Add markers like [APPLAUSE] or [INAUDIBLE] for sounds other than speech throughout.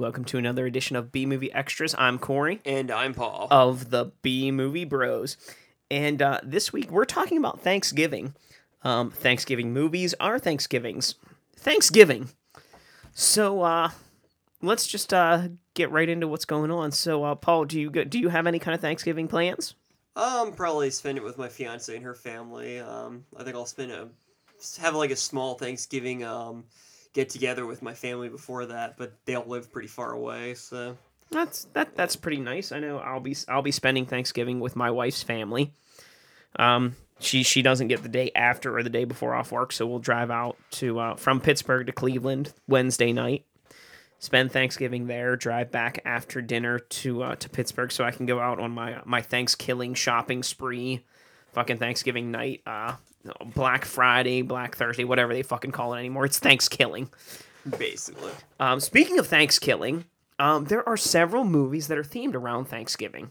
Welcome to another edition of B Movie Extras. I'm Corey And I'm Paul. of the B Movie Bros. And uh, this week we're talking about Thanksgiving. Um, Thanksgiving movies are Thanksgivings. Thanksgiving. So uh, let's just uh, get right into what's going on. So, uh, Paul, do you go, do you have any kind of Thanksgiving plans? um, probably spend it with my fiance and her family. Um, I think I'll spend a have like a small Thanksgiving um get together with my family before that, but they all live pretty far away, so That's that. That's pretty nice. I know. I'll be I'll be spending Thanksgiving with my wife's family. Um, she she doesn't get the day after or the day before off work, so we'll drive out to uh, from Pittsburgh to Cleveland Wednesday night. Spend Thanksgiving there. Drive back after dinner to uh, to Pittsburgh, so I can go out on my my Thanksgiving shopping spree. Fucking Thanksgiving night. Uh, Black Friday, Black Thursday, whatever they fucking call it anymore. It's Thanksgiving. basically. Um, speaking of Thanksgiving, um, there are several movies that are themed around Thanksgiving.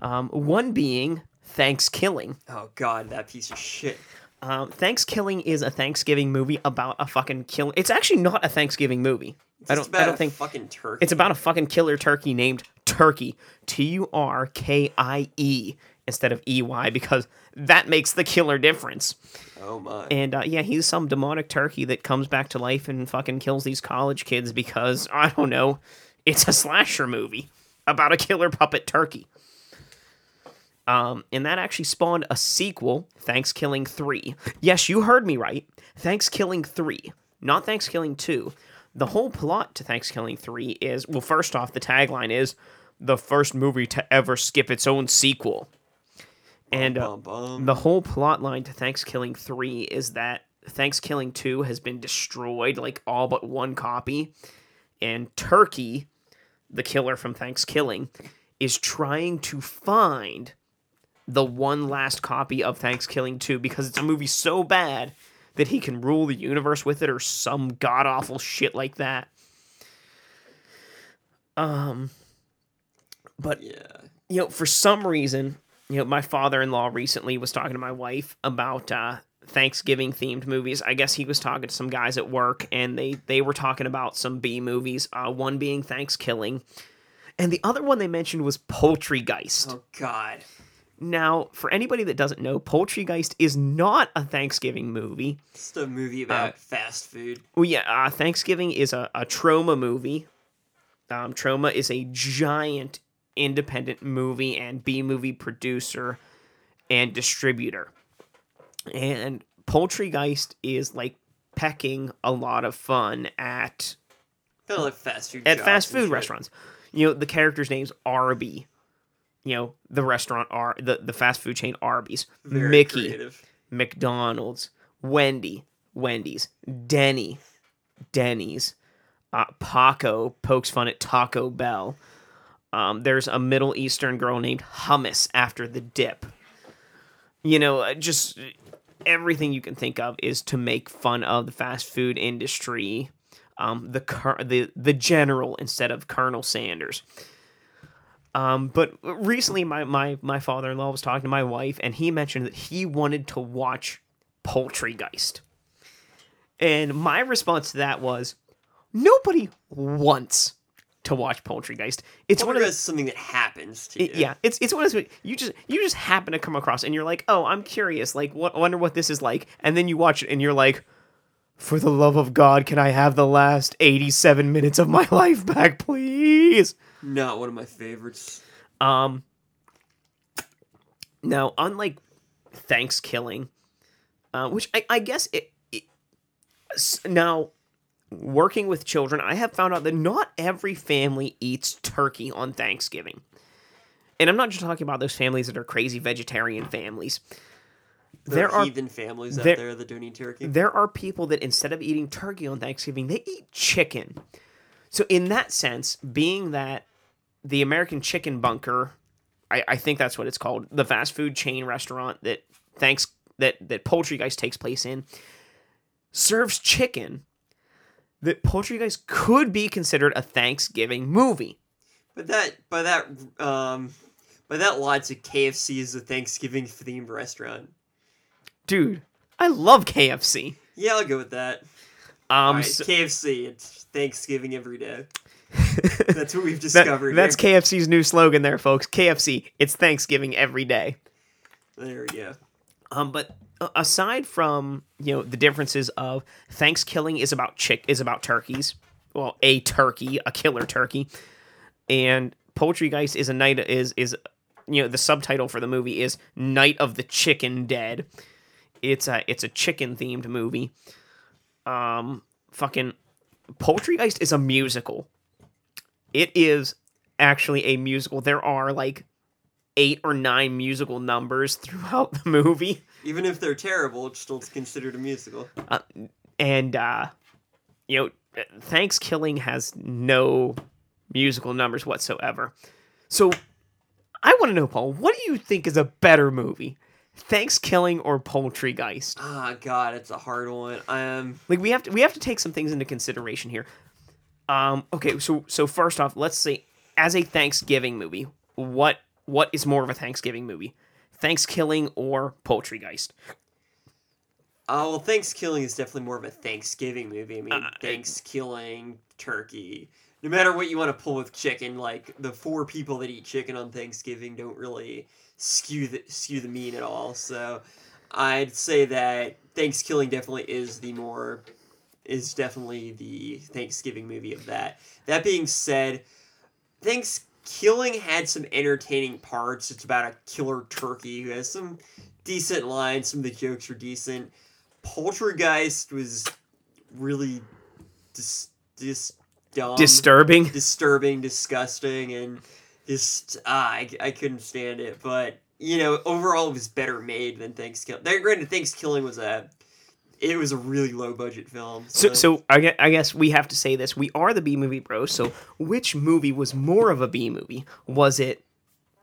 Um, one being Thanksgiving. Oh god, that piece of shit. Um, Thanksgiving is a Thanksgiving movie about a fucking kill. It's actually not a Thanksgiving movie. It's I don't. I don't a think fucking turkey. it's about a fucking killer turkey named Turkey. T U R K I E instead of E Y because that makes the killer difference. oh my. And uh, yeah, he's some demonic turkey that comes back to life and fucking kills these college kids because [LAUGHS] I don't know, it's a slasher movie about a killer puppet turkey. Um, and that actually spawned a sequel, Thanksgiving 3. Yes, you heard me right. Thanksgiving 3, not Thanksgiving 2. The whole plot to Thanksgiving 3 is well, first off, the tagline is the first movie to ever skip its own sequel. And uh, bum, bum. the whole plot line to Thanksgiving 3 is that Thanksgiving 2 has been destroyed, like all but one copy. And Turkey, the killer from Thanksgiving, is trying to find the one last copy of Thanksgiving 2 because it's a movie so bad that he can rule the universe with it or some god awful shit like that. Um but yeah. you know, for some reason, you know, my father-in-law recently was talking to my wife about uh, Thanksgiving themed movies. I guess he was talking to some guys at work, and they they were talking about some B movies. Uh, one being Thanksgiving, and the other one they mentioned was Poultrygeist. Oh god. Now, for anybody that doesn't know, Poultrygeist is not a Thanksgiving movie. It's a movie about fast food. Well, yeah, uh, Thanksgiving is a, a Troma movie. Um, Troma is a giant independent movie and B movie producer and distributor. And Poultrygeist is like pecking a lot of fun at of like fast food. at fast food restaurants. You know, the character's name's Arby. You know, the restaurant are the, the fast food chain Arby's. Very Mickey. creative. McDonald's, Wendy, Wendy's, Denny, Denny's, uh, Paco pokes fun at Taco Bell. Um, there's a Middle Eastern girl named Hummus after the dip. You know, uh, just everything you can think of is to make fun of the fast food industry. Um, the cur- the the general instead of Colonel Sanders. Um, but recently, my, my, my father in law was talking to my wife, and he mentioned that he wanted to watch Poultrygeist. And my response to that was, nobody wants to watch Poultrygeist. It's one of those something that happens to it- you. yeah, it's it's one of those you just you just happen to come across, and you're like, oh, I'm curious, like, what I wonder what this is like, and then you watch it, and you're like, for the love of God, can I have the last 87 minutes of my [LAUGHS] life back, please? Not one of my favorites. Um. Now, unlike Thanksgiving, uh, which I, I guess it, it now working with children, I have found out that not every family eats turkey on Thanksgiving, and I'm not just talking about those families that are crazy vegetarian families. There, There are heathen families out there- there that don't eat turkey. there are people that instead of eating turkey on Thanksgiving, they eat chicken. So in that sense, being that the American Chicken Bunker, I, I think that's what it's called, the fast food chain restaurant that thanks that that Poultrygeist takes place in, serves chicken. That Poultrygeist could be considered a Thanksgiving movie. But that, by that, um, by that logic, KFC is a Thanksgiving themed restaurant. Dude, I love KFC. Yeah, I'll go with that. Um, Alright, so- KFC. It's Thanksgiving every day. [LAUGHS] That's what we've That- discovered. that's here. KFC's new slogan there, folks. KFC, it's Thanksgiving every day. there we go. Um, but uh, aside from you know the differences of Thanksgiving is about chick is about turkeys. Well, a turkey, a killer turkey, and Poultrygeist is a night is is you know the subtitle for the movie is Night of the Chicken Dead. It's a it's a chicken themed movie. Um, fucking Poultrygeist is a musical. It is actually a musical. There are like eight or nine musical numbers throughout the movie. Even if they're terrible, it's still considered a musical. and uh you know thanksgiving has no musical numbers whatsoever so i want to know paul what do you think is a better movie thanksgiving or poultrygeist Ah, God, it's a hard one. Um, like we have to we have to take some things into consideration here um okay so so first off let's say as a thanksgiving movie what what is more of a thanksgiving movie thanksgiving or poultrygeist oh, well, Thanksgiving is definitely more of a Thanksgiving movie. I mean, Uh, Thanksgiving, turkey. No matter what you want to pull with chicken, like the four people that eat chicken on Thanksgiving don't really skew the skew the mean at all. So, I'd say that Thanksgiving definitely is the more is definitely the Thanksgiving movie of that. That being said, Thanksgiving had some entertaining parts. It's about a killer turkey who has some decent lines. Some of the jokes were decent. Poultrygeist was really dis, dis dumb, disturbing disturbing, disgusting, and just ah, I, I couldn't stand it. But you know, overall, it was better made than Thanksgiving. Granted, Thanksgiving was a it was a really low budget film. So, so I guess, I guess we have to say this. We are the B movie bros. So, which movie was more of a B movie? Was it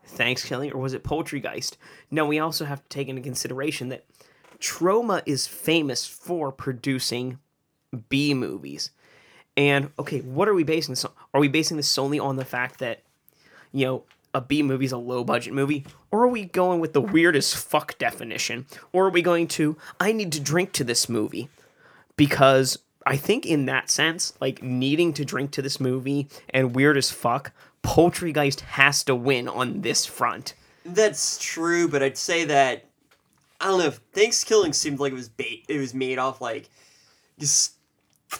Thanksgiving or was it Poultrygeist? Now, we also have to take into consideration that Troma is famous for producing B movies. And okay, what are we basing this on? Are we basing this solely on the fact that, you know, a B movie is a low budget movie? Or are we going with the weirdest fuck definition? Or are we going to, I need to drink to this movie? Because I think in that sense, like needing to drink to this movie and weird as fuck, Poultrygeist has to win on this front. That's true, but I'd say that I don't know. if Thanksgiving seemed like it was bait. It was made off like just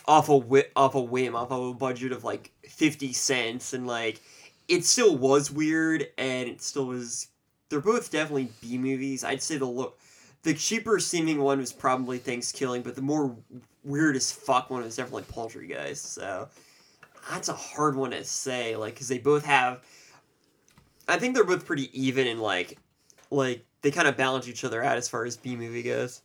off a whi- off a whim, off of a budget of like fifty cents, and like it still was weird, and it still was. They're both definitely B movies. I'd say the look, the cheaper seeming one was probably Thanksgiving, but the more weird as fuck one was definitely Poultrygeist. So that's a hard one to say, like, because they both have. I think they're both pretty even and like, like they kind of balance each other out as far as B movie goes.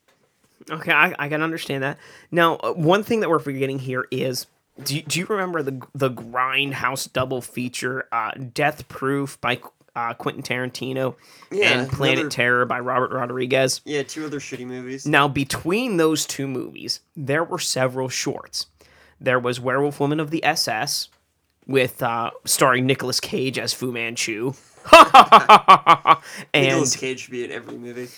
Okay, I, I can understand that. Now, uh, one thing that we're forgetting here is do you, do you remember the the Grindhouse double feature, uh, Death Proof by uh, Quentin Tarantino Yeah, and Planet another- Terror by Robert Rodriguez? Yeah, two other shitty movies. Now, between those two movies, there were several shorts. There was Werewolf Woman of the SS with uh, starring Nicolas Cage as Fu Manchu. [LAUGHS] and Nicolas Cage should be in every movie.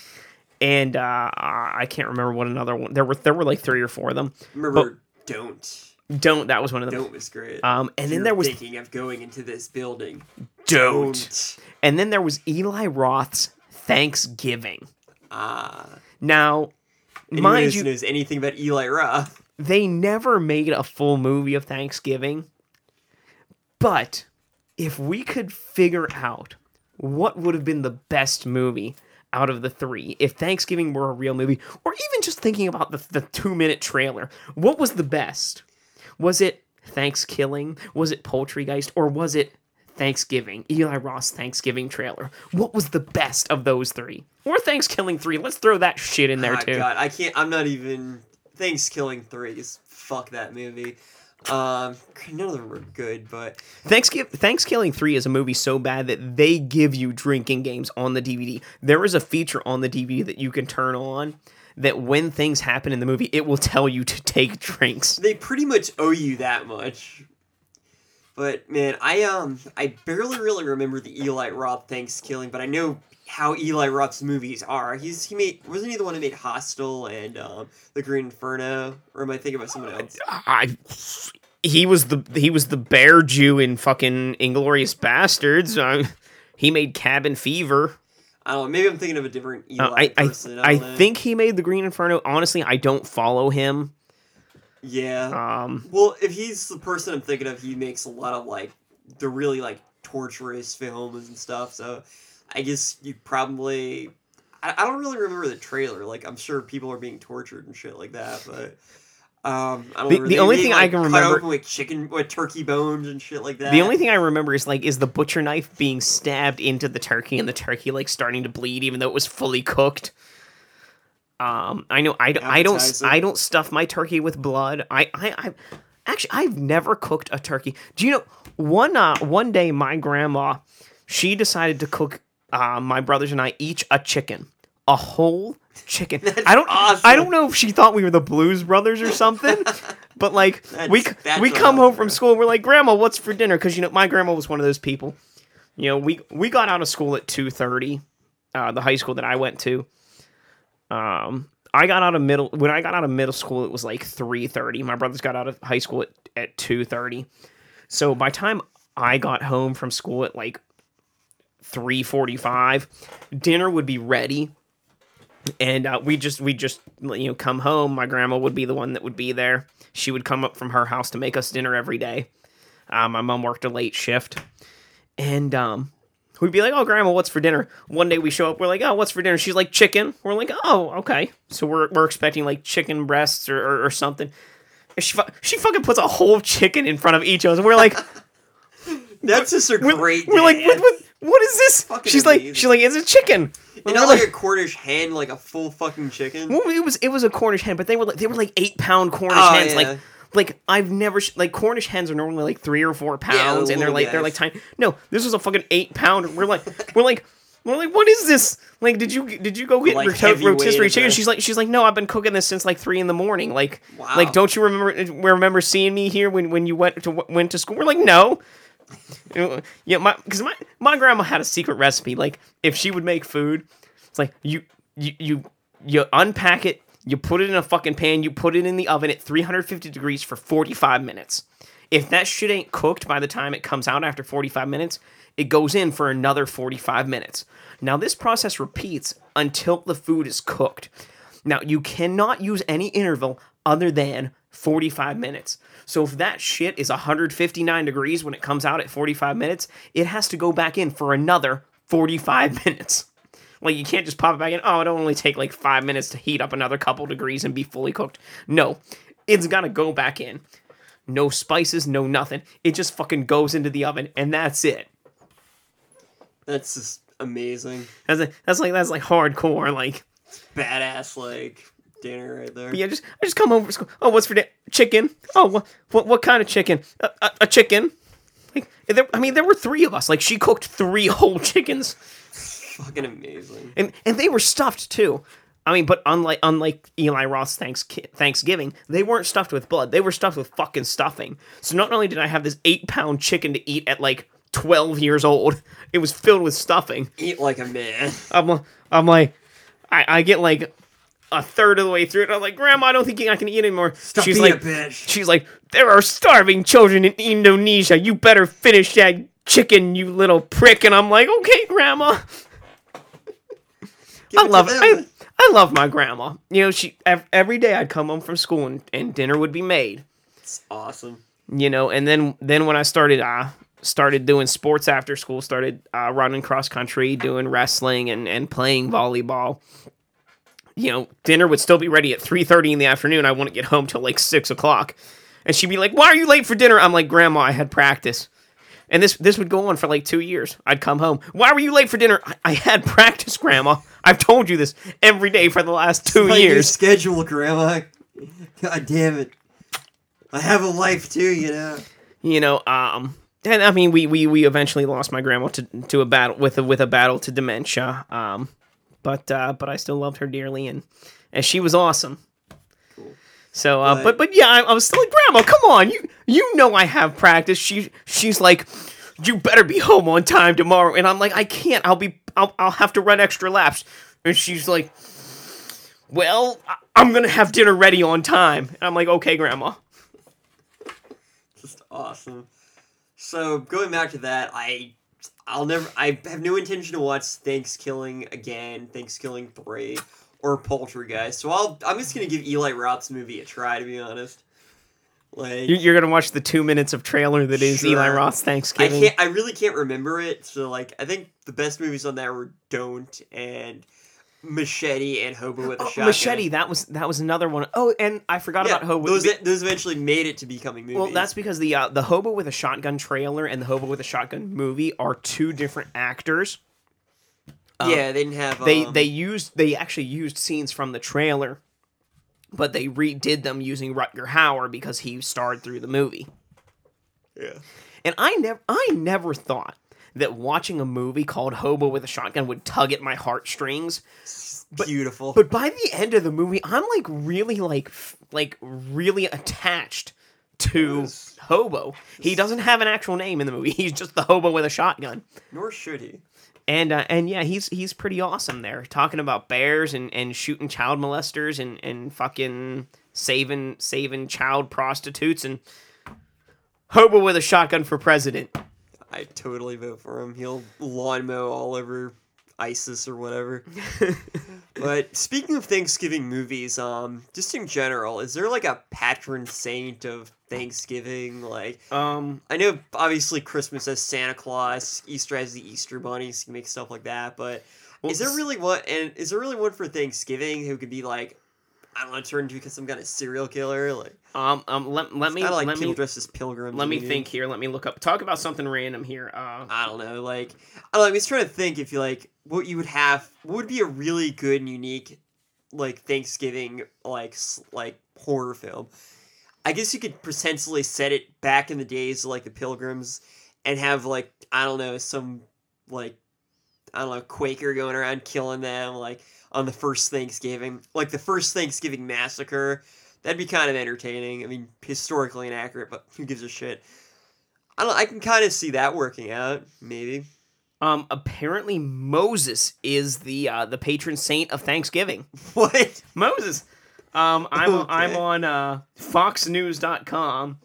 and uh, I can't remember what another one. There were there were like three or four of them. Remember, don't. Don't that was one of them. Don't was great. Um, and then you're there was thinking of going into this building. don't. And then there was Eli Roth's Thanksgiving. Ah. Now, Anyone mind you, knows anything about Eli Roth. they never made a full movie of Thanksgiving. But if we could figure out what would have been the best movie out of the three, if Thanksgiving were a real movie, or even just thinking about the, the two minute trailer, what was the best? Was it Thanksgiving? Was it Poultrygeist? Or was it Thanksgiving? Eli Roth's Thanksgiving trailer. What was the best of those three? Or Thanksgiving 3. Let's throw that shit in there Ah, too. God, I can't. I'm not even. Thanksgiving three is fuck that movie. Um, none of them were good, but Thanksgiving Thanksgiving 3 is a movie so bad that they give you drinking games on the DVD. There is a feature on the DVD that you can turn on that when things happen in the movie, it will tell you to take drinks. they pretty much owe you that much. But man, I um I barely really remember the Eli Roth Thanksgiving, but I know how Eli Roth's movies are. He's he made wasn't he the one who made Hostel and um The Green Inferno, or am I thinking about someone else? I he was the he was the bear Jew in fucking Inglourious Basterds. Uh, he made Cabin Fever. I don't know. Maybe I'm thinking of a different Eli Uh, I I, person. I don't know. think he made the Green Inferno. Honestly, I don't follow him. Yeah. Um, Well, if he's the person I'm thinking of, he makes a lot of like the really like torturous films and stuff. So I guess you probably I, I don't really remember the trailer. Like I'm sure people are being tortured and shit like that, but um, I don't The- the only thing I like, can cut remember- with chicken with turkey bones and shit like that. the only thing I remember is like is the butcher knife being stabbed into the turkey and the turkey like starting to bleed even though it was fully cooked. Um, I know I, I don't I don't stuff my turkey with blood. I I, I actually I've never cooked a turkey. Do you know one uh one day my grandma she decided to cook uh, my brothers and I each a chicken, a whole chicken. [LAUGHS] I don't I don't know if she thought we were the Blues Brothers or something, [LAUGHS] but like we That's- that's we come home from school and we're like, Grandma, what's for dinner? Because you know my grandma was one of those people. You know, we we got out of school at two thirty, uh, the high school that I went to. Um, I got out of middle when I got out of middle school, it was like three thirty. My brothers got out of high school at, at two thirty. So by time I got home from school at like three forty five, dinner would be ready. And uh, we just we just you know come home. My grandma would be the one that would be there. She would come up from her house to make us dinner every day. Uh, my mom worked a late shift, and um, we'd be like, "Oh, grandma, what's for dinner?" One day we show up, we're like, "Oh, what's for dinner?" She's like, "Chicken." We're like, "Oh, okay." So we're we're expecting like chicken breasts or or, or something. And she fu- she fucking puts a whole chicken in front of each of us, and we're like, [LAUGHS] That's just a we're, great. we're like, what, what what is this? Fucking She's like, she's like, it's a chicken. And not like- like a Cornish hen, like a full fucking chicken. Well, it was it was a Cornish hen, but they were like they were like eight pound Cornish Oh, hens. yeah. Like like I've never sh- like Cornish hens are normally like three or four pounds, they're and they're like they're like tiny. No, this was a fucking eight pound. We're like we're like. We're like, what is this? Like, did you did you go get Like, rotisserie chicken? She's like, she's like, no, I've been cooking this since like three in the morning. Like, Wow. like, don't you remember remember seeing me here when when you went to went to school? We're like, no. Yeah, my because my my grandma had a secret recipe. Like, if she would make food, it's like you you you you unpack it, you put it in a fucking pan, you put it in the oven at 350 degrees for 45 minutes. If that shit ain't cooked by the time it comes out after 45 minutes, it goes in for another 45 minutes. Now this process repeats until the food is cooked. Now you cannot use any interval other than 45 minutes. So if that shit is 159 degrees when it comes out at 45 minutes, it has to go back in for another 45 [LAUGHS] minutes. Like you can't just pop it back in. Oh, it'll only take like five minutes to heat up another couple degrees and be fully cooked. No, it's gotta go back in. No spices, no nothing. It just fucking goes into the oven and that's it. That's just amazing. That's like that's like that's like hardcore. Like Badass like dinner right there. yeah, just I just come over. Oh, what's for dinner? Chicken. Oh, what what, what kind of chicken? A, a, a chicken. Like there, I mean, there were three of us. Like she cooked three [LAUGHS] whole chickens. Fucking amazing. and and they were stuffed too. I mean, but unlike unlike Eli Roth's thanks, Thanksgiving, they weren't stuffed with blood. They were stuffed with fucking stuffing. So not only did I have this eight pound chicken to eat at like twelve years old, it was filled with stuffing. Eat like a man. I'm I'm like, I, I get like a third of the way through it. I'm like, Grandma, I don't think I can eat anymore. Stop she's being like, a bitch. she's like, there are starving children in Indonesia. You better finish that chicken, you little prick. And I'm like, okay, Grandma. I love them. I, I love my grandma. You know, she every day I'd come home from school and, and dinner would be made. It's awesome. You know, and then then when I started uh started doing sports after school, started uh, running cross country, doing wrestling and and playing volleyball. You know, dinner would still be ready at three thirty in the afternoon. I wouldn't get home till like six o'clock, and she'd be like, "Why are you late for dinner?" I'm like, "Grandma, I had practice." And this this would go on for like two years. I'd come home. Why were you late for dinner? I, I had [LAUGHS] practice, Grandma. I've told you this every day for the last two Like years. schedule, Grandma. God damn it. I have a life too, you know. You know, um, and I mean, we we, we eventually lost my grandma to, to a battle with a, with a battle to dementia. Um, but uh, but I still loved her dearly, and and she was awesome. So, uh, Right. but but yeah, I, I was still like, Grandma, come on, you you know I have practice. She she's like, you better be home on time tomorrow, and I'm like, I can't. I'll be I'll I'll have to run extra laps, and she's like, well, I'm gonna have dinner ready on time, and I'm like, okay, Grandma. Just awesome. So going back to that, I I'll never I have no intention to watch Thanksgiving again, Thanksgiving three, or Poultrygeist. So I'll I'm just gonna give Eli Roth's movie a try to be honest. Like You- You're gonna watch the two minutes of trailer that is Eli Roth's Thanksgiving. I can't I really can't remember it. So like I think the best movies on there were Don't and Machete and Hobo with a Oh, Shotgun. Machete, that was that was another one. Oh, and I forgot Yeah, about Hobo. With. Yeah. Those those eventually made it to becoming movies. well, that's because the uh, the Hobo with a Shotgun trailer and the Hobo with a Shotgun movie are two different actors. um, yeah, they didn't have They um, they used they actually used scenes from the trailer, but they redid them using Rutger Hauer because he starred through the movie. yeah. And I never I never thought that watching a movie called Hobo with a Shotgun would tug at my heartstrings. beautiful. But by the end of the movie, I'm like really like f- like really attached to Yes. Hobo. He doesn't have an actual name in the movie. [LAUGHS] He's just the hobo with a shotgun. Nor should he. And uh, and yeah, he's he's pretty awesome there, talking about bears and, and shooting child molesters and, and fucking saving saving child prostitutes and hobo with a shotgun for president. I totally vote for him. He'll lawn mow all over ISIS or whatever. [LAUGHS] but speaking of Thanksgiving movies, um, just in general, is there like a patron saint of Thanksgiving? Like, Um, I know obviously Christmas has Santa Claus, Easter has the Easter Bunny, so you can make stuff like that. But well, is there really one? And is there really one for Thanksgiving who could be like, I don't know, turned into some kind of serial killer? Like, um um let, let me like let me dressed as pilgrims. let me think here. Let me look up. Talk about something random here. Uh, I don't know, like I don't know. I was trying to think if you like what you would have. What would be a really good and unique, like Thanksgiving, like like horror film. I guess you could potentially set it back in the days of like the Pilgrims, and have like I don't know some like I don't know Quaker going around killing them like on the first Thanksgiving, like the first Thanksgiving massacre. That'd be kind of entertaining. I mean, historically inaccurate, but who gives a shit? I don't. I can kind of see that working out. Maybe. Um, apparently Moses is the uh, the patron saint of Thanksgiving. [LAUGHS] What? Moses. Um, I'm Okay. I'm on uh, FoxNews.com,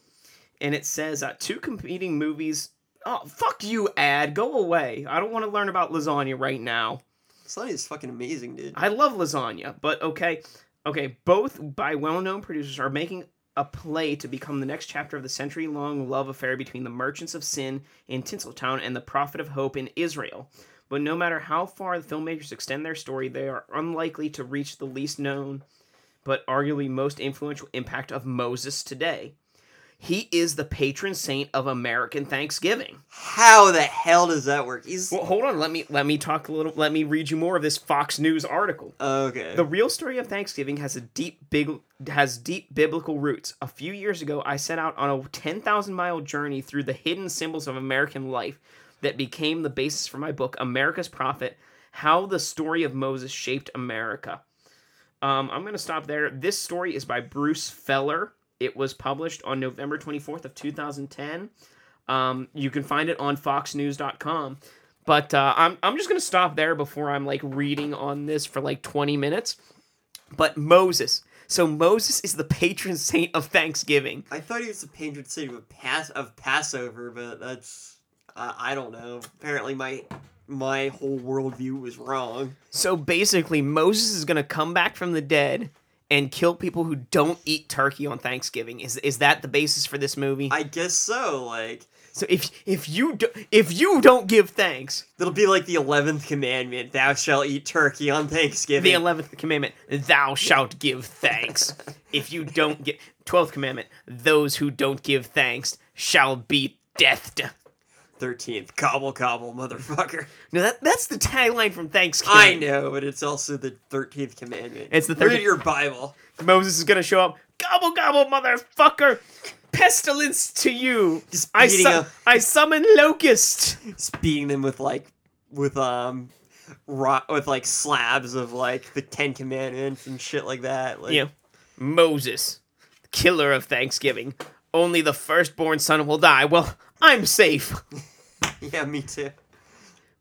and it says uh, two competing movies. Oh fuck you, ad! Go away. I don't want to learn about lasagna right now. Sonny is fucking amazing, dude. I love lasagna, but okay, okay. Both by well-known producers are making a play to become the next chapter of the century-long love affair between the merchants of sin in Tinseltown and the prophet of hope in Israel. But no matter how far the filmmakers extend their story, they are unlikely to reach the least known, but arguably most influential impact of Moses today. He is the patron saint of American Thanksgiving. How the hell does that work? He's Well, hold on. Let me let me talk a little. Let me read you more of this Fox News article. okay. The real story of Thanksgiving has a deep big has deep biblical roots. A few years ago, I set out on a 10,000 mile journey through the hidden symbols of American life that became the basis for my book America's Prophet: How the Story of Moses Shaped America. Um, I'm going to stop there. This story is by Bruce Feiler. It was published on November 24th of 2010. Um, you can find it on foxnews.com. But uh, I'm, I'm just going to stop there before I'm like reading on this for like 20 minutes. But Moses. So Moses is the patron saint of Thanksgiving. I thought he was the patron saint of pass of Passover, but that's I I don't know. Apparently, my my whole worldview was wrong. So basically, Moses is going to come back from the dead and kill people who don't eat turkey on Thanksgiving. Is is that the basis for this movie? I guess so. Like so if if you do, if you don't give thanks, it'll be like the eleventh commandment: "Thou shalt eat turkey on Thanksgiving." the eleventh commandment, thou shalt give thanks. if you don't get twelfth commandment, those who don't give thanks shall be deathed. Thirteenth, gobble gobble, motherfucker. [LAUGHS] No, that that's the tagline from Thanksgiving. I know, but it's also the thirteenth commandment. It's the Read your Bible. Moses is gonna show up. Gobble gobble, motherfucker! Pestilence to you! Just I su- I summon locust. Just beating them with like with um rock with like slabs of like the Ten Commandments and shit like that. Like, Yeah, Moses, killer of Thanksgiving. Only the firstborn son will die. Well, I'm safe. [LAUGHS] yeah, me too.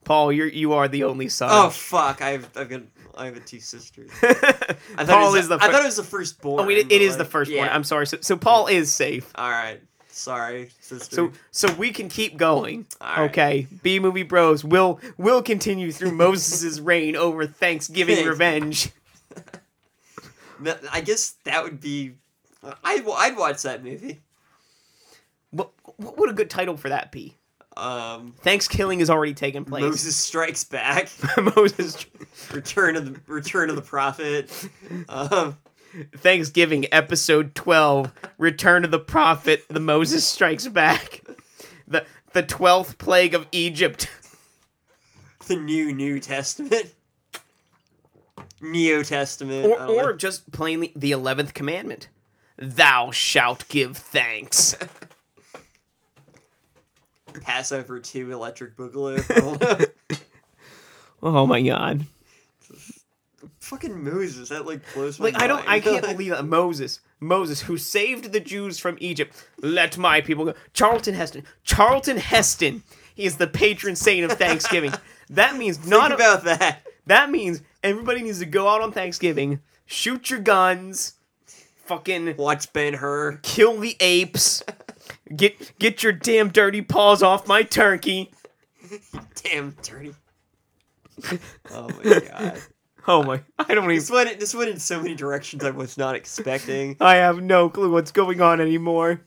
Paul, you're you are the only son. Oh fuck! I've I've got I have two sisters. [LAUGHS] I thought Paul it was is the. I fir- those it was the firstborn. oh, it, it is the like, firstborn. yeah. I'm sorry. So, so Paul is safe. All right. Sorry, sister. So so we can keep going. Right. Okay. B movie bros will will continue through [LAUGHS] Moses' reign over Thanksgiving revenge. I guess that would be. I'd, I'd watch that movie. What what would a good title for that be? Um, Thanksgiving has already taken place. Moses Strikes Back. [LAUGHS] Moses Return of the Return of the Prophet. Um, Thanksgiving episode 12 Return of the Prophet the Moses strikes back. The the 12th plague of Egypt. the New New Testament. Neo Testament. Or know. or just plainly the 11th commandment. Thou shalt give thanks. [LAUGHS] [LAUGHS] Passover 2 Electric Boogaloo. I don't know. Oh my god. Fucking Moses, that like blows my Like I don't I can't [LAUGHS] believe that Moses, Moses who saved the Jews from Egypt, let my people go. Charlton Heston. Charlton Heston. He is the patron saint of Thanksgiving. That means not Think about that. That means everybody needs to go out on Thanksgiving, shoot your guns, fucking Watch Ben Hur. kill the apes, [LAUGHS] get get your damn dirty paws off my turkey. Damn dirty. Oh my god. [LAUGHS] Oh my! I don't This even. went this went in so many directions I was not expecting. [LAUGHS] I have no clue what's going on anymore.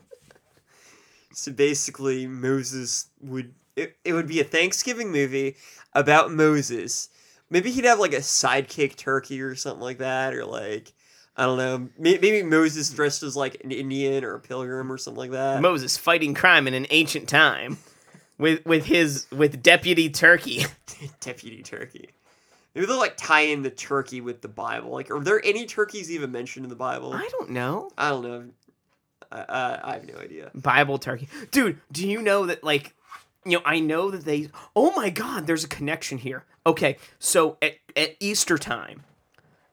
So basically, Moses would it, it would be a Thanksgiving movie about Moses. Maybe he'd have like a sidekick turkey or something like that, or like I don't know. Maybe Moses dressed as like an Indian or a pilgrim or something like that. Moses fighting crime in an ancient time, with with his with Deputy Turkey. [LAUGHS] Deputy turkey. Maybe they'll like tie in the turkey with the Bible. Like, are there any turkeys even mentioned in the Bible? I don't know. I don't know. I, I, I have no idea. Bible turkey. Dude, do you know that like you know, I know that they Oh my god, there's a connection here. Okay, so at, at Easter time,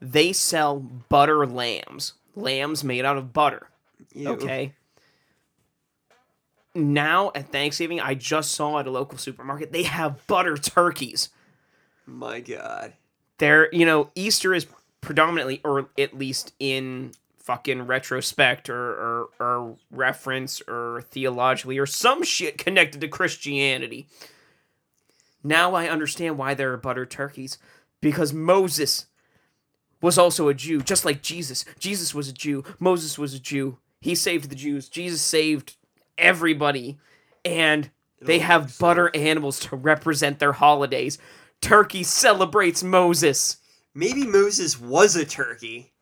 they sell butter lambs. Lambs made out of butter. Ew. Okay. Now at Thanksgiving, I just saw at a local supermarket, they have butter turkeys. My God. They're, you know, Easter is predominantly, or at least in fucking retrospect or, or, or reference or theologically or some shit connected to Christianity. Now I understand why there are butter turkeys. Because Moses was also a Jew, just like Jesus. Jesus was a Jew. Moses was a Jew. He saved the Jews. Jesus saved everybody. And they have butter animals to represent their holidays. Turkey celebrates Moses. Maybe Moses was a turkey.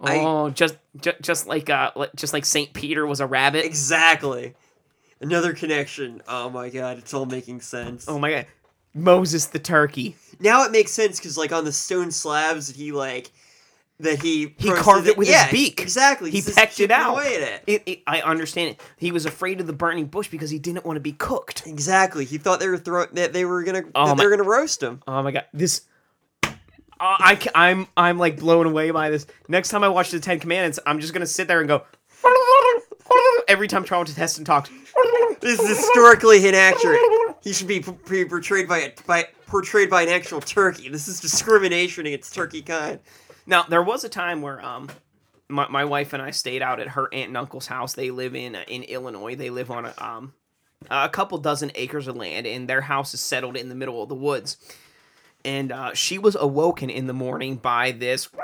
I- Oh, just, just just like uh, just like Saint Peter was a rabbit. Exactly. Another connection. Oh my God, it's all making sense. Oh my god, Moses the turkey. Now it makes sense because, like, on the stone slabs he like that he He carved it with his beak. Exactly. He he's pecked it out. It. It, it, I understand it. He was afraid of the burning bush because he didn't want to be cooked. Exactly. He thought they were throw that they were gonna Oh that my- they were gonna roast him. Oh my god, this. Uh, I I'm I'm like blown away by this. Next time I watch the Ten Commandments, I'm just gonna sit there and go. [LAUGHS] Every time Charlton Heston talks, [LAUGHS] This is historically inaccurate. He should be portrayed by a, by portrayed by an actual turkey. This is discrimination against turkey kind. Now there was a time where um my, my wife and I stayed out at her aunt and uncle's house. They live in uh, in Illinois. They live on a um a couple dozen acres of land, and their house is settled in the middle of the woods. And uh, she was awoken in the morning by this. [LAUGHS]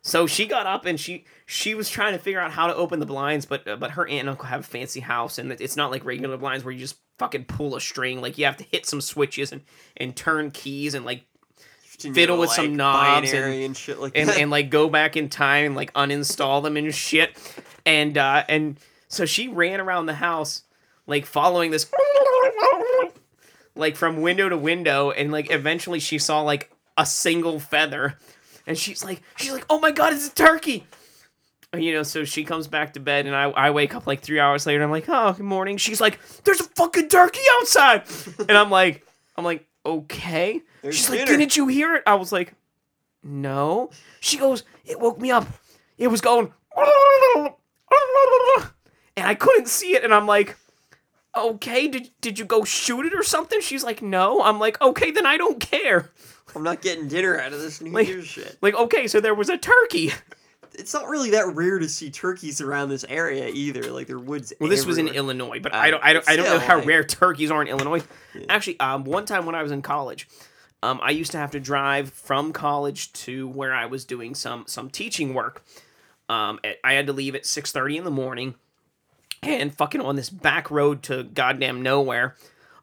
So she got up and she she was trying to figure out how to open the blinds, but uh, but her aunt and uncle have a fancy house, and it's not like regular blinds where you just fucking pull a string. Like you have to hit some switches and and turn keys and like Fiddle with some knobs and- and, shit like and, and like go back in time and like uninstall them and shit. And uh and so she ran around the house like following this like from window to window and like eventually she saw like a single feather and she's like she's like oh my god it's a turkey you know so she comes back to bed and I, I wake up like three hours later and i'm like oh good morning she's like there's a fucking turkey outside and i'm like i'm like okay There's she's like didn't you hear it i was like no. She goes, it woke me up. It was going, and I couldn't see it. And I'm like, okay, did, did you go shoot it or something? She's like, no. I'm like, okay, then I don't care. I'm not getting dinner out of this New Like- Year's shit. Like, okay, so there was a turkey. It's not really that rare to see turkeys around this area either. Like there woods. Well, this was in. Illinois, but Uh, I don't, I don't, I don't know how like- rare turkeys are in Illinois. Yeah. Actually, um, one time when I was in college, um, I used to have to drive from college to where I was doing some some teaching work. Um, at- I had to leave at six thirty in the morning, and fucking on this back road to goddamn nowhere,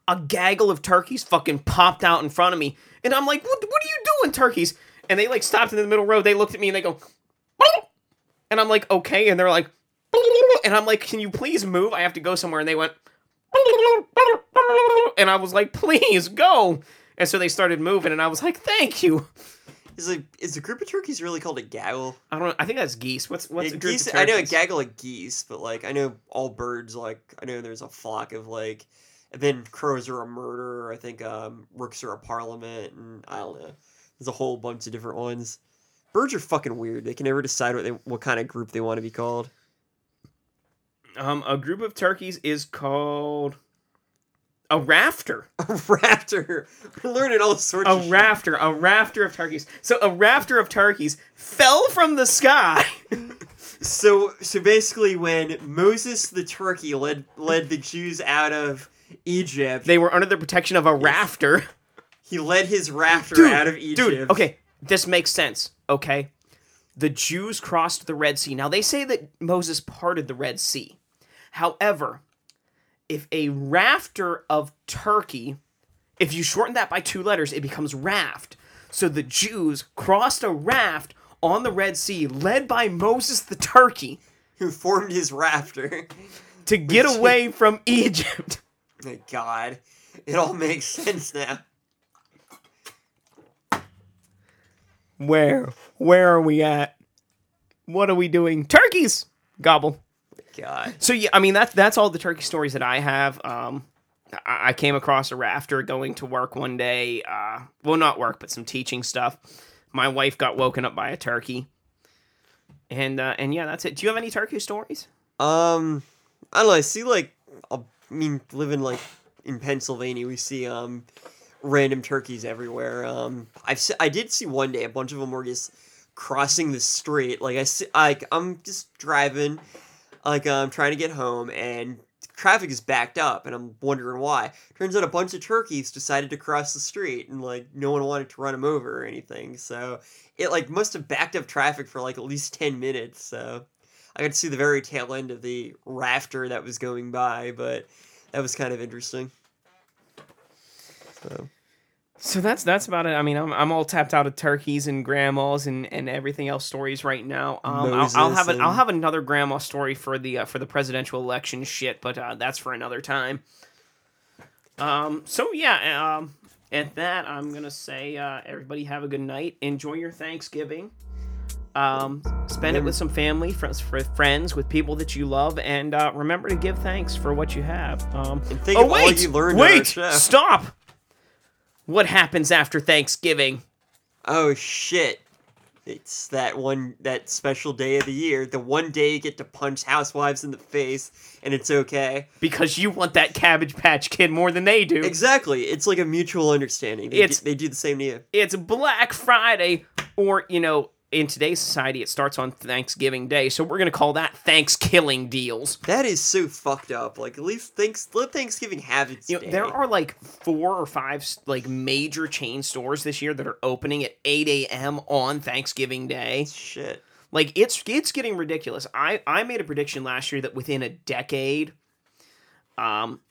a gaggle of turkeys fucking popped out in front of me, and I'm like, "What? What are you doing, turkeys?" And they like stopped in the middle road. They looked at me and they go, and I'm like, "Okay," and they're like, and I'm like, "Can you please move? I have to go somewhere." And they went, and I was like, "Please go." And so they started moving, and I was like, "Thank you." Is a is a group of turkeys really called a gaggle? I don't. know. I think that's geese. What's what's Yeah, a group geese, I know a gaggle of geese, but like I know all birds. Like I know there's a flock of like, and then crows are a murder. I think um, rooks are a parliament, and I don't know. There's a whole bunch of different ones. Birds are fucking weird. They can never decide what they what kind of group they want to be called. Um, a group of turkeys is called a rafter. [LAUGHS] A raptor. We're learning all sorts A rafter. A rafter of turkeys. So a rafter of turkeys fell from the sky. [LAUGHS] So so basically, when Moses the turkey led led the Jews out of Egypt, They were under the protection of a rafter. he led his rafter Dude, out of Egypt. Dude, okay, this makes sense. Okay, the Jews crossed the Red Sea. Now they say that Moses parted the Red Sea. However, if a rafter of turkey, if you shorten that by two letters, it becomes raft. So the Jews crossed a raft on the Red Sea, led by Moses the turkey, [LAUGHS] Who formed his rafter to get away from Egypt. [LAUGHS] My God, it all makes sense now. Where? Where are we at? What are we doing? Turkeys! Gobble. God, So yeah, I mean that's that's all the turkey stories that I have. Um, I, I came across a rafter going to work one day. Uh, well, not work, but some teaching stuff. My wife got woken up by a turkey, and uh, and yeah, that's it. Do you have any turkey stories? um, I don't know. I see like, I mean, living like in Pennsylvania, we see um, random turkeys everywhere. Um, I've se- I did see one day a bunch of them were just crossing the street. Like I see, like I'm just driving, like I'm trying to get home and. Traffic is backed up, and I'm wondering why. Turns out a bunch of turkeys decided to cross the street, and like no one wanted to run them over or anything. So it like must have backed up traffic for like at least ten minutes. So I got to see the very tail end of the rafter that was going by, but that was kind of interesting. So So that's that's about it. I mean, I'm, I'm all tapped out of turkeys and grandmas and, and everything else stories right now. Um, I'll, I'll have an, I'll have another grandma story for the uh, for the presidential election shit, but uh, that's for another time. Um. So yeah. Um. At that, I'm gonna say uh, everybody have a good night. Enjoy your Thanksgiving. Um, spend it with some family, friends, for friends, with people that you love, and uh, remember to give thanks for what you have. Um, And think oh wait, you learned wait, stop! What happens after Thanksgiving? oh shit, it's that one that special day of the year, the one day you get to punch housewives in the face, and it's okay. Because you want that Cabbage Patch Kid more than they do. Exactly, it's like a mutual understanding. They, It's- do, they do the same to you. It's Black Friday, or you know, in today's society, it starts on Thanksgiving Day, so we're gonna call that Thanksgiving deals. That is so fucked up. Like at least thanks let Thanksgiving have its You know, day. there are like four or five like major chain stores this year that are opening at 8 a.m. on Thanksgiving Day. shit. Like it's it's getting ridiculous. I I made a prediction last year that within a decade, um,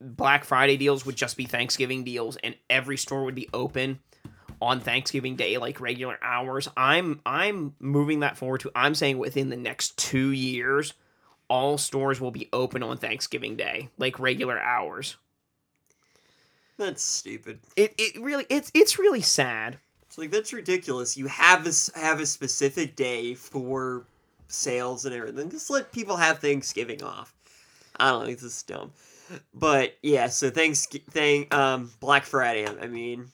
Black Friday deals would just be Thanksgiving deals, and every store would be open on Thanksgiving Day, like regular hours. I'm I'm moving that forward to. I'm saying within the next two years, all stores will be open on Thanksgiving Day, like regular hours. That's stupid. It it really it's it's really sad. It's like that's ridiculous. You have this have a specific day for sales and everything. Just let people have Thanksgiving off. I don't know. This is dumb. But yeah, so thanks, thank um Black Friday. I mean,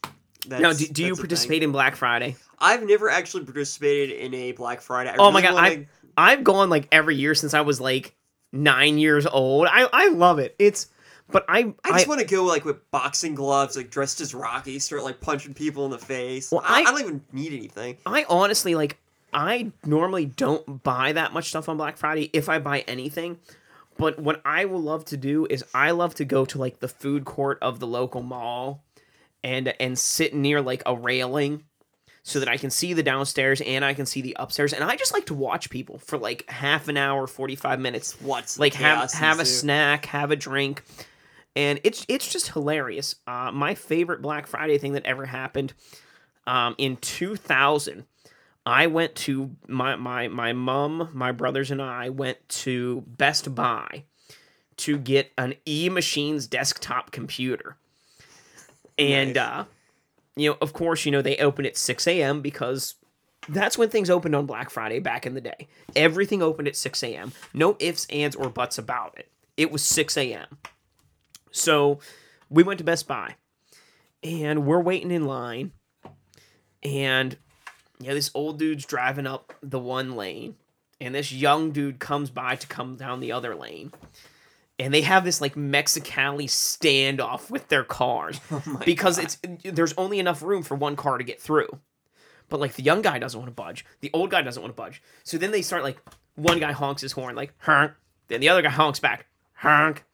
that's, now, do, do you participate in Black Friday? I've never actually participated in a Black Friday. I Oh my God, wanna- I've gone like every year since I was like nine years old. I I love it. It's but I I I, just want to go like with boxing gloves, like dressed as Rocky, start like punching people in the face. Well, I, I- I don't even need anything. I honestly like I normally don't buy that much stuff on Black Friday if I buy anything. But what I will love to do is I love to go to like the food court of the local mall and and sit near like a railing so that I can see the downstairs and I can see the upstairs and I just like to watch people for like half an hour, 45 minutes What's like have have a snack, have a drink, and it's it's just hilarious. Uh, my favorite Black Friday thing that ever happened um, in 2000. I went to my my my mom, my brothers, and I went to Best Buy to get an E Machines desktop computer, and Nice. uh, you know, of course, you know they open at 6 a.m. because that's when things opened on Black Friday back in the day. Everything opened at 6 a.m. No ifs, ands, or buts about it. It was 6 a.m. So we went to Best Buy and we're waiting in line. And yeah, this old dude's driving up the one lane, and this young dude comes by to come down the other lane. And they have this like Mexicali standoff with their cars [LAUGHS] Oh because God. it's there's only enough room for one car to get through. But like the young guy doesn't want to budge, the old guy doesn't want to budge. So then they start like one guy honks his horn like honk, then the other guy honks back honk,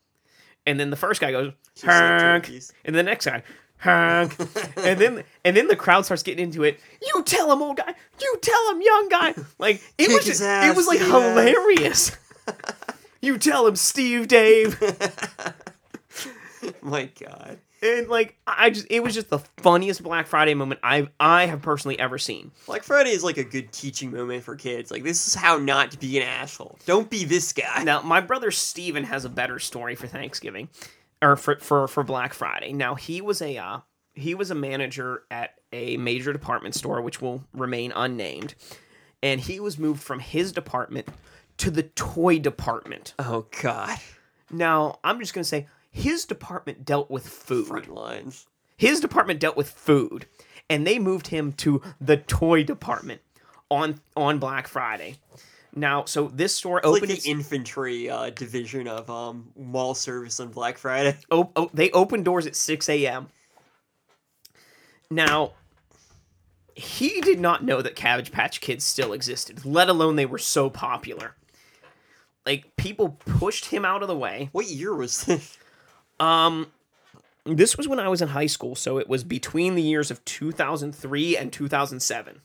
and then the first guy goes honk, and the next guy honk, [LAUGHS] and then and then the crowd starts getting into it. You tell him, old guy. You tell him, young guy. Like it Kick was just, ass, it was like ass. hilarious. [LAUGHS] you tell him, Steve, Dave. [LAUGHS] my God. And like I just it was just the funniest Black Friday moment I've I have personally ever seen. Black Friday is like a good teaching moment for kids. Like this is how not to be an asshole. Don't be this guy. Now my brother Steven has a better story for Thanksgiving or for for, for Black Friday. Now he was a uh, he was a manager at a major department store which will remain unnamed. And he was moved from his department to the toy department. Oh God. Now, I'm just going to say his department dealt with food. Front lines. his department dealt with food and they moved him to the toy department on on black friday now so this store It's like opened the its, infantry uh, division of um, mall service on Black Friday. [LAUGHS] oh, oh, they opened doors at 6 a.m now he did not know that cabbage patch kids still existed let alone they were so popular like people pushed him out of the way What year was this? Um, this was when I was in high school, so it was between the years of 2003 and 2007.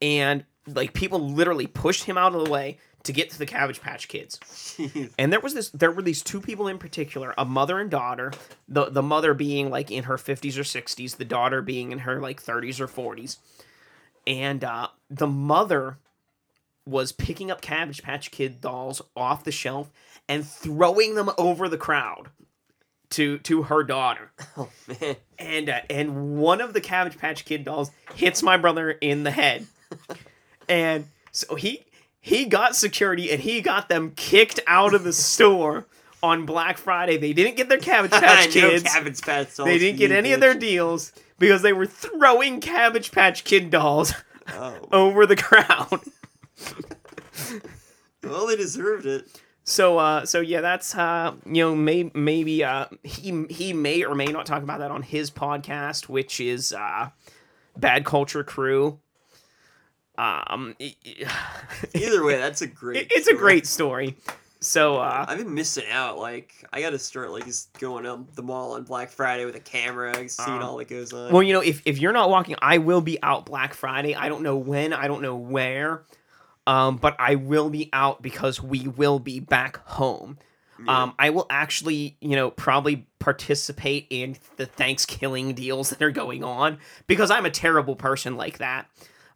And like people literally pushed him out of the way to get to the Cabbage Patch Kids. Jeez. And there was this there were these two people in particular, a mother and daughter, the the mother being like in her 50s or 60s, the daughter being in her like 30s or 40s. And uh the mother was picking up Cabbage Patch Kid dolls off the shelf and throwing them over the crowd to to her daughter. [LAUGHS] Oh man. And uh, and one of the Cabbage Patch Kid dolls hits my brother in the head. [LAUGHS] and so he he got security and he got them kicked out of the store on Black Friday. They didn't get their Cabbage [LAUGHS] Patch no Kids. Cabbage Patch dolls they didn't get any of their deals because they were throwing Cabbage Patch Kid dolls Oh. over the crowd. [LAUGHS] Well, they deserved it. So uh so yeah, that's uh you know may, maybe uh he he may or may not talk about that on his podcast which is uh Bad Culture Crew. Um [LAUGHS] Either way, that's a great. it's a story. great story. So uh I've been missing out. Like, I got to start like just going to the mall on Black Friday with a camera, seeing Um, all that goes on. well you know if if you're not walking I will be out Black Friday. I don't know when, I don't know where. Um but I will be out because we will be back home. Yeah. Um, I will actually, you know, probably participate in the Thanksgiving deals that are going on because I'm a terrible person like that.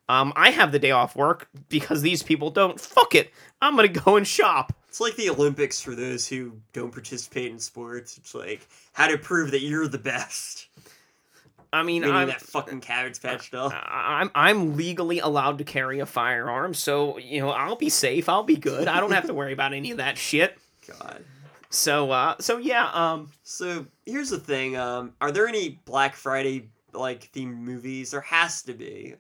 Um, I have the day off work because these people don't. Fuck it. I'm gonna go and shop. It's like the Olympics for those who don't participate in sports. It's like how to prove that you're the best. I mean, Meaning I'm, that fucking Cabbage Patch doll. I'm I'm legally allowed to carry a firearm, so you know I'll be safe. I'll be good. I don't have to worry about any of that shit. [LAUGHS] God. So, uh, so yeah. Um, So here's the thing. Um, are there any Black Friday like themed movies? There has to be.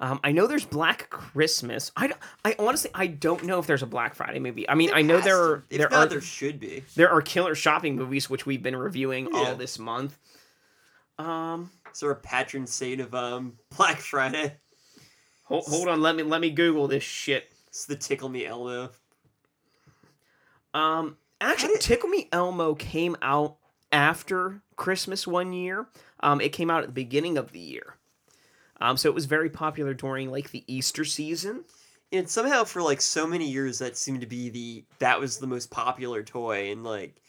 Um, I know there's Black Christmas. I, I honestly I don't know if there's a Black Friday movie. I mean, I know there are there not, are there should be. there are killer shopping movies which we've been reviewing Yeah. all this month. Um, Is of patron saint of um [LAUGHS] Black Friday? Hold, hold on, let me let me Google this shit. It's the Tickle Me Elmo. Um, actually, did- Tickle Me Elmo came out after Christmas one year. Um, it came out at the beginning of the year. Um, so it was very popular during like the Easter season. And somehow for like so many years that seemed to be the that was the most popular toy and like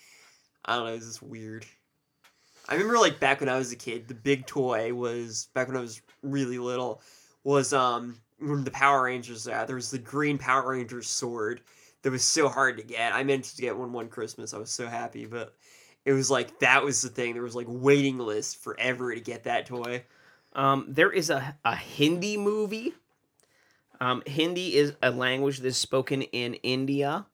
I don't know, it's just weird. I remember like back when I was a kid, the big toy was back when I was really little was um when the Power Rangers uh, there was the green Power Rangers sword that was so hard to get. I managed to get one one Christmas. I was so happy, but it was like that was the thing. There was like waiting list forever to get that toy. Um, there is a, a Hindi movie. Um, Hindi is a language that is spoken in India,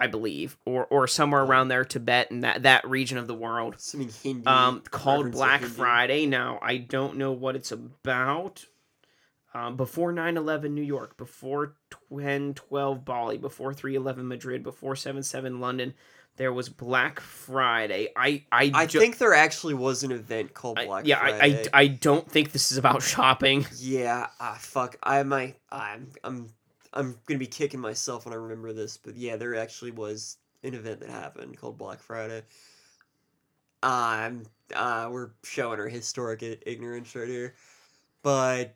I believe, or or somewhere around there, Tibet and that that region of the world. Something Hindi. Um, called Black. Friday. Now I don't know what it's about. Um, before 9-11 New York, before 10-12 Bali, before 3-11 Madrid, before 7-7 London, there was Black Friday. I I, I ju- think there actually was an event called I- Black yeah, I, Friday. I, I don't think this is about [LAUGHS] shopping. Yeah, ah, fuck. I might. I'm. I'm. I'm gonna be kicking myself when I remember this, but yeah, there actually was an event that happened called Black Friday. Um. Uh, we're showing our historic ignorance right here, but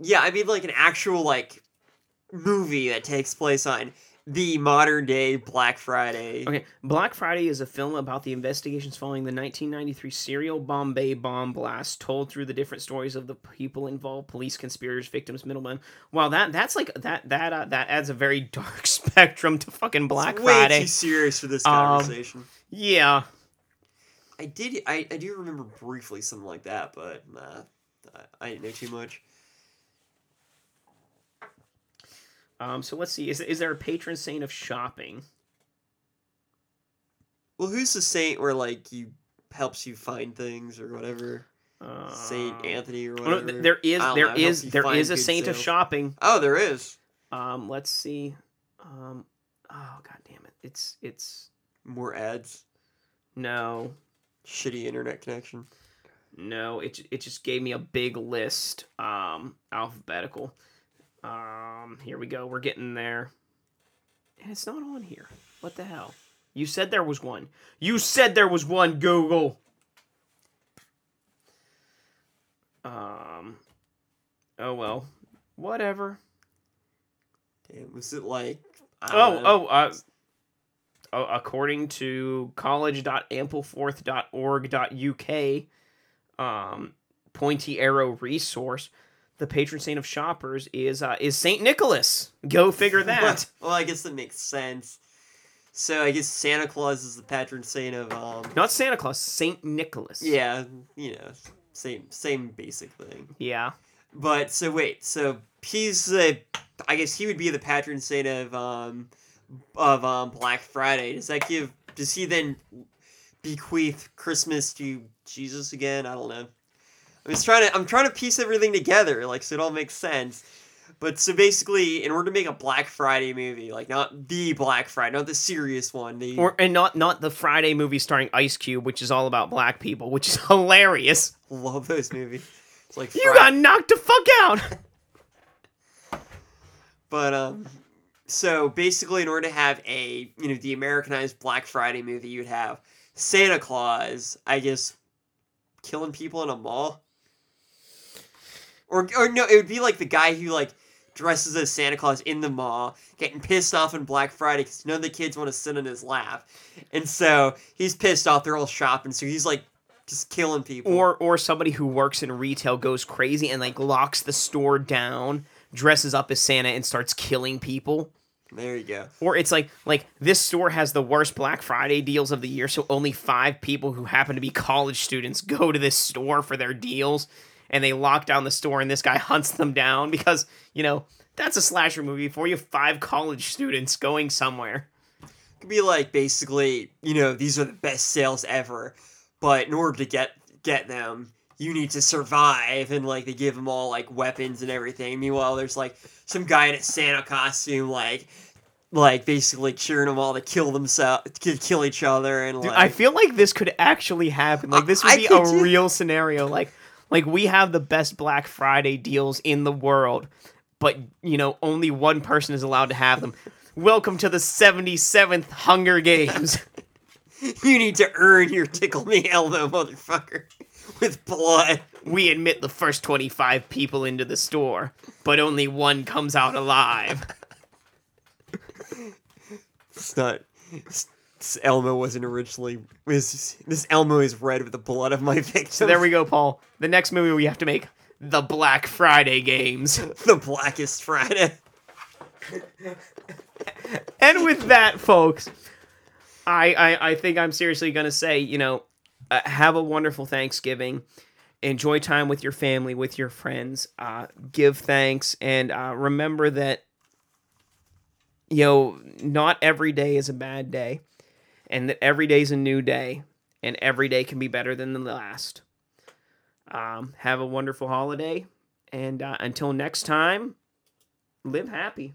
yeah, I mean like an actual like movie that takes place on the modern day Black Friday. Okay, Black Friday is a film about the investigations following the 1993 serial Bombay bomb blast, told through the different stories of the people involved, police, conspirators, victims, middlemen. Wow, that that's like that that uh, that adds a very [LAUGHS] dark spectrum to fucking Black it's way Friday. too serious for this Um, conversation. Yeah, I did. I, I do remember briefly something like that, but nah, I, I didn't know too much. Um, so let's see. Is is there a patron saint of shopping? Well, who's the saint where like you helps you find things or whatever? Uh, Saint Anthony or whatever. no, there is there know, is there is a saint of shopping. Oh, there is Um, let's see. Um, oh god damn it! It's it's more ads. no Shitty internet connection. no. It it just gave me a big list. Um, alphabetical. Um, here we go. We're getting there, and it's not on here. What the hell? You said there was one. You said there was one. Google. Um. Oh well. Whatever. Damn, was it like? I Oh, oh, uh, oh, according to college.ampleforth.org.uk, um, Pointy Arrow Resource, the patron saint of shoppers is uh, is Saint Nicholas. Go figure [LAUGHS] that. well, I guess that makes sense. So I guess Santa Claus is the patron saint of um. Not Santa Claus, Saint Nicholas. Yeah, you know, same same basic thing. Yeah. But so wait, so he's the I guess he would be the patron saint of um of um Black Friday. Does that give does he then bequeath Christmas to Jesus again? I don't know. I'm trying to I'm trying to piece everything together, like so it all makes sense. But so basically, in order to make a Black Friday movie, like not the Black Friday, not the serious one, the Or and not not the Friday movie starring Ice Cube, which is all about black people, which is [LAUGHS] hilarious. love those movies. It's like You got knocked the fuck out. [LAUGHS] But um, so basically, in order to have a you know the Americanized Black Friday movie, you'd have Santa Claus, I guess, killing people in a mall. Or or no, it would be like the guy who like dresses as Santa Claus in the mall, getting pissed off on Black Friday because none of the kids want to sit on his lap, and so he's pissed off. They're all shopping, so he's like just killing people. or or somebody who works in retail goes crazy and like locks the store down, dresses up as Santa and starts killing people. there you go. Or it's like like this store has the worst Black Friday deals of the year, so only five people who happen to be college students [LAUGHS] go to this store for their deals, and they lock down the store, and this guy [LAUGHS] hunts them down because you know that's a slasher movie for you. Five college students going somewhere. could be like basically, you know, these are the best sales ever, but in order to get get them, you need to survive, and like they give them all like weapons and everything. Meanwhile, there's like some guy in a Santa costume, like like basically cheering them all to kill themselves, to kill each other, and Dude, like I feel like this could actually happen. Like this would I be a too. real scenario. Like Like we have the best Black Friday deals in the world, but you know, only one person is allowed to have them. Welcome to the 77th Hunger Games. [LAUGHS] You need to earn your tickle me Elmo, motherfucker, with blood. We admit the first 25 people into the store, but only one comes out alive. It's not. This Elmo wasn't originally. Was this Elmo is red with the blood of my [LAUGHS] victims? So there we go, Paul. The next movie we have to make the Black Friday Games. [LAUGHS] the Blackest Friday. and with that, folks, I, I, I think I'm seriously going to say, you know, uh, have a wonderful Thanksgiving. Enjoy time with your family, with your friends. Uh, give thanks. And uh, remember that, you know, not every day is a bad day. And that every day is a new day. And every day can be better than the last. Um, have a wonderful holiday. And uh, until next time, live happy.